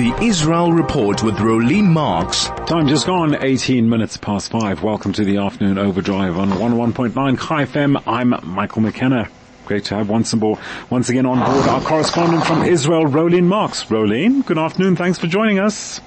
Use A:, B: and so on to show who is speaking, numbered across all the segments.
A: The Israel Report with Rolene Marks.
B: Time just gone, 18 minutes past five. Welcome to the afternoon overdrive on 11.9 Chai FM. I'm Michael McKenna. Great to have once more, once again on board our correspondent from Israel, Rolene Marks. Rolene, good afternoon. Thanks for joining us.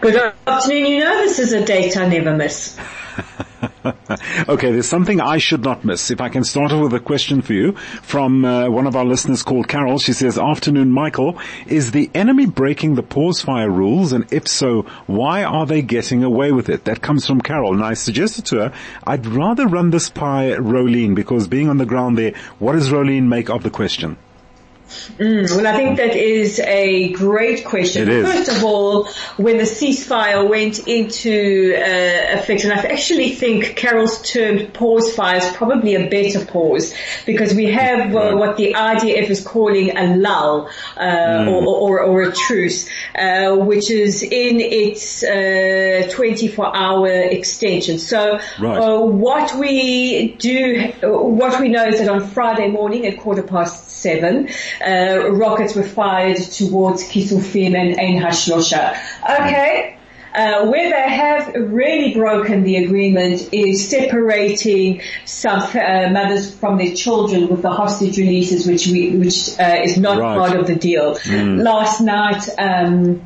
C: Good afternoon. You know this is a date I never miss.
B: okay, there's something I should not miss. If I can start off with a question for you from uh, one of our listeners called Carol. She says, afternoon Michael, is the enemy breaking the pause fire rules? And if so, why are they getting away with it? That comes from Carol. And I suggested to her, I'd rather run this by Rolene because being on the ground there, what does Rolene make of the question?
C: Mm, well, I think that is a great question. First of all, when the ceasefire went into uh, effect, and I actually think Carol's term pause fire is probably a better pause because we have uh, what the IDF is calling a lull uh, mm. or, or, or, a truce, uh, which is in its 24-hour uh, extension. So right. Uh, what we do, what we know is that on Friday morning at quarter past seven, uh, rockets were fired towards Kisufim and Ein Hashlosha. Okay. Uh, where they have really broken the agreement is separating some uh, mothers from their children with the hostage releases, which we, which uh, is not right. part of the deal. Mm. Last night, um,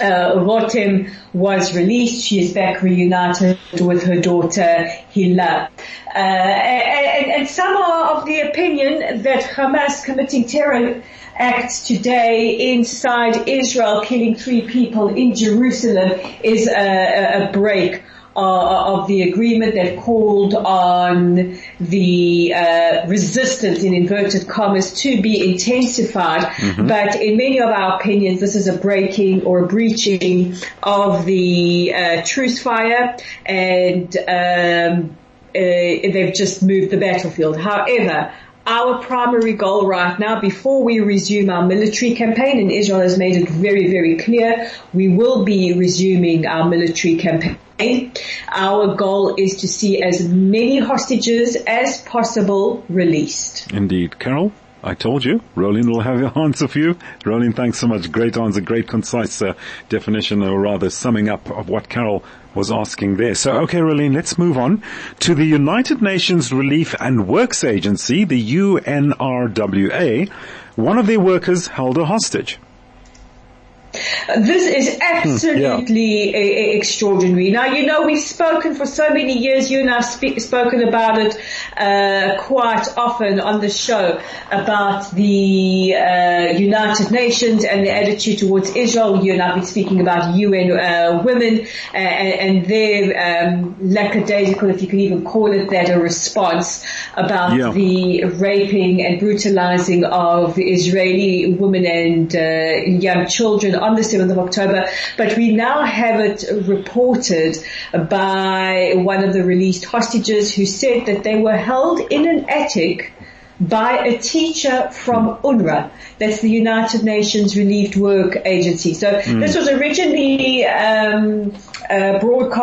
C: uh, Rotem was released. She is back reunited with her daughter Hila. Uh, and, and, some are of the opinion that Hamas committing terror acts today inside Israel, killing three people in Jerusalem, is a, a break uh, of the agreement that called on the uh, resistance in inverted commas to be intensified. Mm-hmm. But in many of our opinions, this is a breaking or a breaching of the uh, truce fire and um, uh, they've just moved the battlefield. However, our primary goal right now, before we resume our military campaign, and Israel has made it very, very clear, we will be resuming our military campaign. Our goal is to see as many hostages as possible released.
B: Indeed. Carol? I told you, Rolene will have your answer for you. Rolene, thanks so much. Great answer, great concise uh, definition, or rather summing up of what Carol was asking there. So, okay, Rolene, let's move on to the United Nations Relief and Works Agency, the UNRWA. One of their workers held a hostage.
C: This is absolutely hmm, yeah. extraordinary. Now, you know, we've spoken for so many years, you and I have spoken about it uh, quite often on the show about the uh, United Nations and the attitude towards Israel. You and I have been speaking about UN uh, women uh, and, and, their um, lackadaisical, if you can even call it that, a response about yeah. the raping and brutalizing of Israeli women and uh, young children on the 7th of October, but we now have it reported by one of the released hostages who said that they were held in an attic by a teacher from UNRWA. That's the United Nations Relief Work Agency. So mm. this was originally um,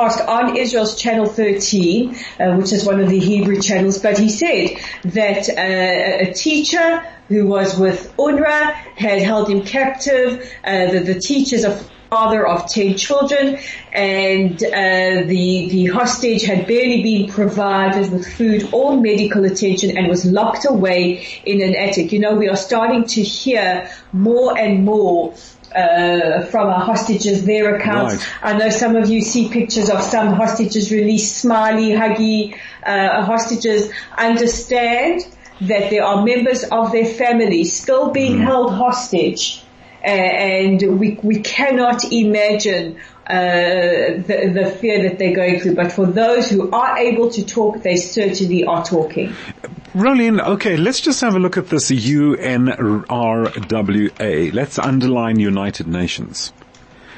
C: broadcast on Israel's Channel 13, uh, which is one of the Hebrew channels. But he said that uh, a teacher who was with UNRWA had held him captive. Uh, the, the teachers of father of 10 children and uh, the the hostage had barely been provided with food or medical attention and was locked away in an attic. You know, we are starting to hear more and more uh, from our hostages, their accounts. Right. I know some of you see pictures of some hostages released, smiley, huggy uh, hostages. Understand that there are members of their family still being mm. held hostage uh, and we we cannot imagine uh, the, the fear that they're going through. But for those who are able to talk, they certainly are talking.
B: Rolene, okay, let's just have a look at this UNRWA. Let's underline United Nations.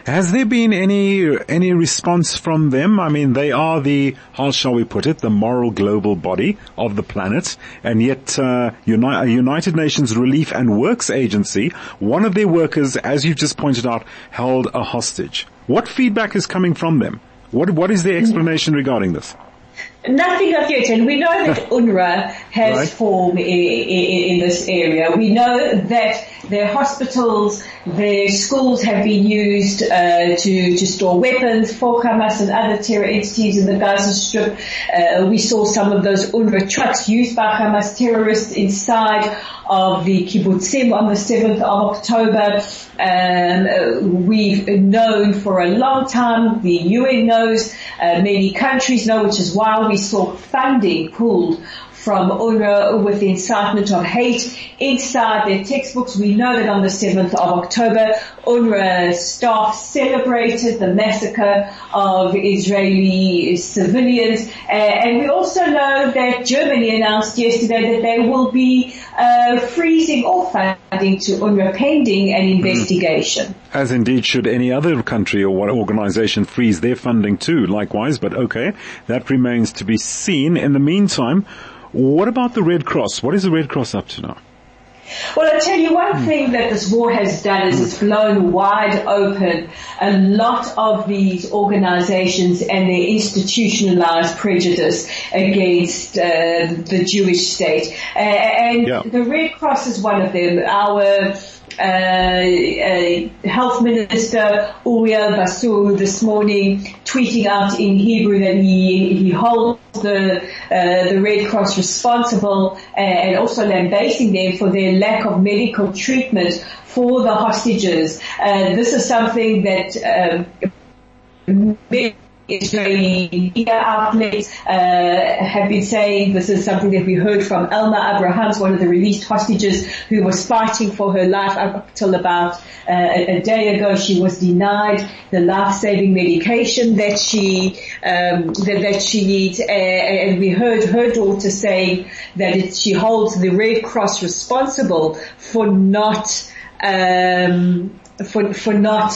B: Has there been any any response from them? I mean, they are the how shall we put it, the moral global body of the planet, and yet uh, Uni- United Nations Relief and Works Agency, one of their workers, as you've just pointed out, held a hostage. What feedback is coming from them? What what is their explanation regarding this?
C: Nothing of yet, and we know that UNRWA has right. formed in, in, in, this area. We know that their hospitals, their schools have been used uh, to, to store weapons for Hamas and other terror entities in the Gaza Strip. Uh, we saw some of those UNRWA trucks used by Hamas terrorists inside of the kibbutzim on the 7th of October. Um, we've known for a long time, the UN knows, uh, many countries know, which is why we saw funding pulled from UNRWA with the incitement of hate inside their textbooks. We know that on the 7th of October, UNRWA staff celebrated the massacre of Israeli civilians. Uh, and we also know that Germany announced yesterday that they will be uh, freezing all funding to UNRWA pending an investigation.
B: As indeed should any other country or organization freeze their funding too, likewise, but okay, that remains to be seen. In the meantime, what about the Red Cross? What is the Red Cross up to now?
C: Well, I tell you one thing that this war has done is it's blown wide open a lot of these organizations and their institutionalized prejudice against uh, the Jewish state. Uh, and yeah. the Red Cross is one of them. Our uh, uh, Health Minister Uriel Buso this morning tweeting out in Hebrew that he, he holds the, uh, the Red Cross responsible and also lambasting them for their lack of medical treatment for the hostages. Uh, this is something that um, Israeli media outlets uh, have been saying this is something that we heard from Elma Abrahams, one of the released hostages who was fighting for her life up until about uh, a, day ago. She was denied the life-saving medication that she um, that, that, she needs, uh, and we heard her daughter saying that it, she holds the Red Cross responsible for not um, for for not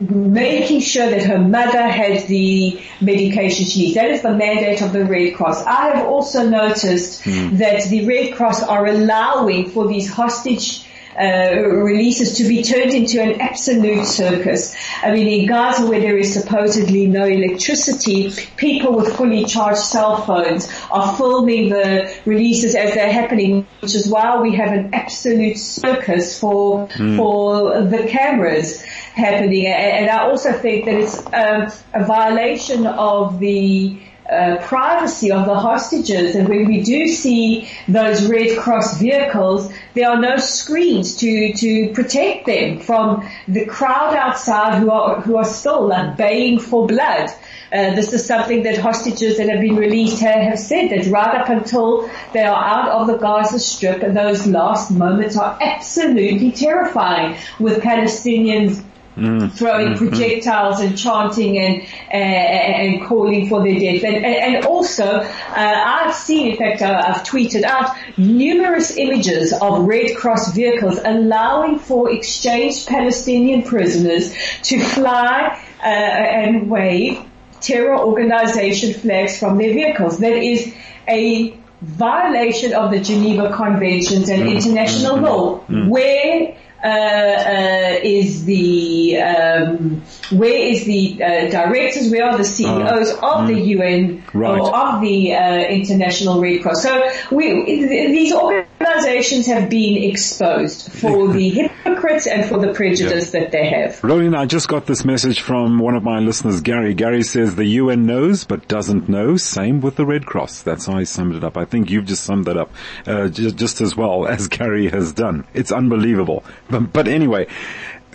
C: making sure that her mother has the medication she needs. That is the mandate of the Red Cross. I have also noticed mm. that the Red Cross are allowing for these hostage uh, releases to be turned into an absolute circus. I mean, in Gaza where there is supposedly no electricity, people with fully charged cell phones are filming the releases as they're happening, which is why we have an absolute circus for, mm. for the cameras happening. And I also think that it's um, a violation of the uh, privacy of the hostages. And when we do see those Red Cross vehicles, there are no screens to, to protect them from the crowd outside who are, who are still like baying for blood. Uh, this is something that hostages that have been released have, have said that right up until they are out of the Gaza Strip, those last moments are absolutely terrifying with Palestinians Mm. throwing mm. projectiles and chanting and uh, and calling for their death. And, and, and also, uh, I've seen, in fact, uh, I've tweeted out numerous images of Red Cross vehicles allowing for exchanged Palestinian prisoners to fly uh, and wave terror organization flags from their vehicles. That is a violation of the Geneva Conventions and mm. international mm. law, mm. where uh, uh, is the um, where is the uh, directors, where are the CEOs uh, of mm, the UN right. or of the uh, International Red Cross? So we, these organizations have been exposed for the hypocrites and for the prejudice yeah. that they have.
B: Rolene, I just got this message from one of my listeners, Gary. Gary says the UN knows but doesn't know. Same with the Red Cross. That's how I summed it up. I think you've just summed that up uh, just, just as well as Gary has done. It's unbelievable. But, but anyway,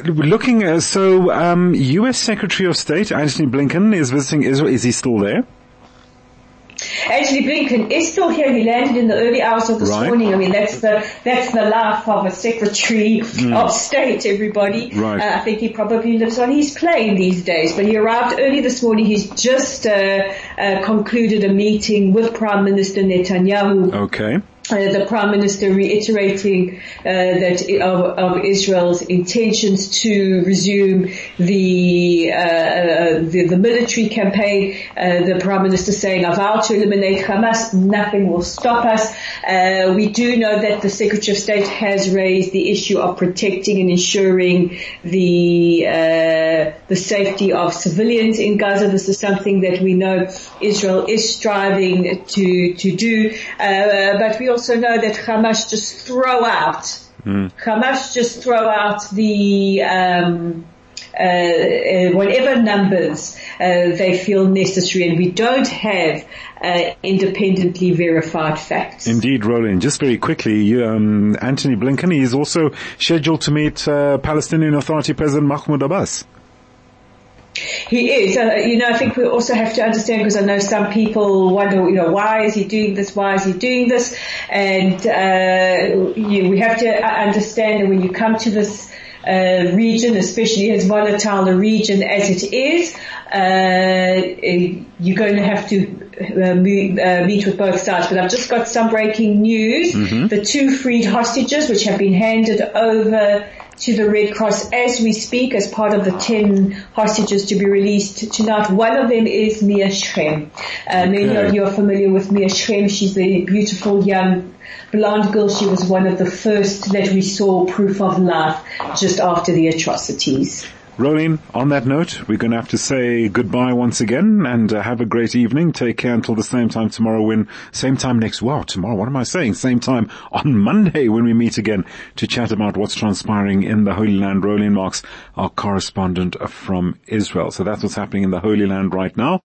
B: looking, uh, so um, U.S. Secretary of State Antony Blinken is visiting Israel. Is he still there?
C: Antony Blinken is still here. He landed in the early hours of this right. morning. I mean, that's the that's the life of a Secretary mm. of State. Everybody, right. uh, I think he probably lives on his plane these days. But he arrived early this morning. He's just uh, uh, concluded a meeting with Prime Minister Netanyahu.
B: Okay
C: uh, the Prime Minister reiterating uh, that of, of, Israel's intentions to resume the uh, uh the, the, military campaign. The Prime Minister saying, "I vow to eliminate Hamas. Nothing will stop us." We do know that the Secretary of State has raised the issue of protecting and ensuring the the safety of civilians in Gaza. This is something that we know Israel is striving to to do, but we also know that Hamas just throw out Mm. Hamas just throw out the um, uh, uh, whatever numbers uh, they feel necessary, and we don't have uh, independently verified facts.
B: Indeed, Rolene. Just very quickly, um, Antony Blinken is also scheduled to meet uh, Palestinian Authority President Mahmoud Abbas.
C: He is. Uh, you know, I think we also have to understand because I know some people wonder, you know, why is he doing this? Why is he doing this? And uh, you, we have to understand that when you come to this uh, region, especially as volatile a region as it is, uh, you're going to have to uh, meet, uh, meet with both sides. But I've just got some breaking news. Mm-hmm. The two freed hostages, which have been handed over to the Red Cross as we speak as part of the 10 hostages to be released tonight. One of them is Mia Schem. Uh, many okay. of you are familiar with Mia Schem. She's the beautiful young blonde girl. She was one of the first that we saw proof of life just after the atrocities.
B: Rolene on that note, we're going to have to say goodbye once again and uh, have a great evening. Take care until the same time tomorrow when, same time next, wow, tomorrow, what am I saying? Same time on Monday when we meet again to chat about what's transpiring in the Holy Land. Rolene Marks, our correspondent from Israel. So that's what's happening in the Holy Land right now.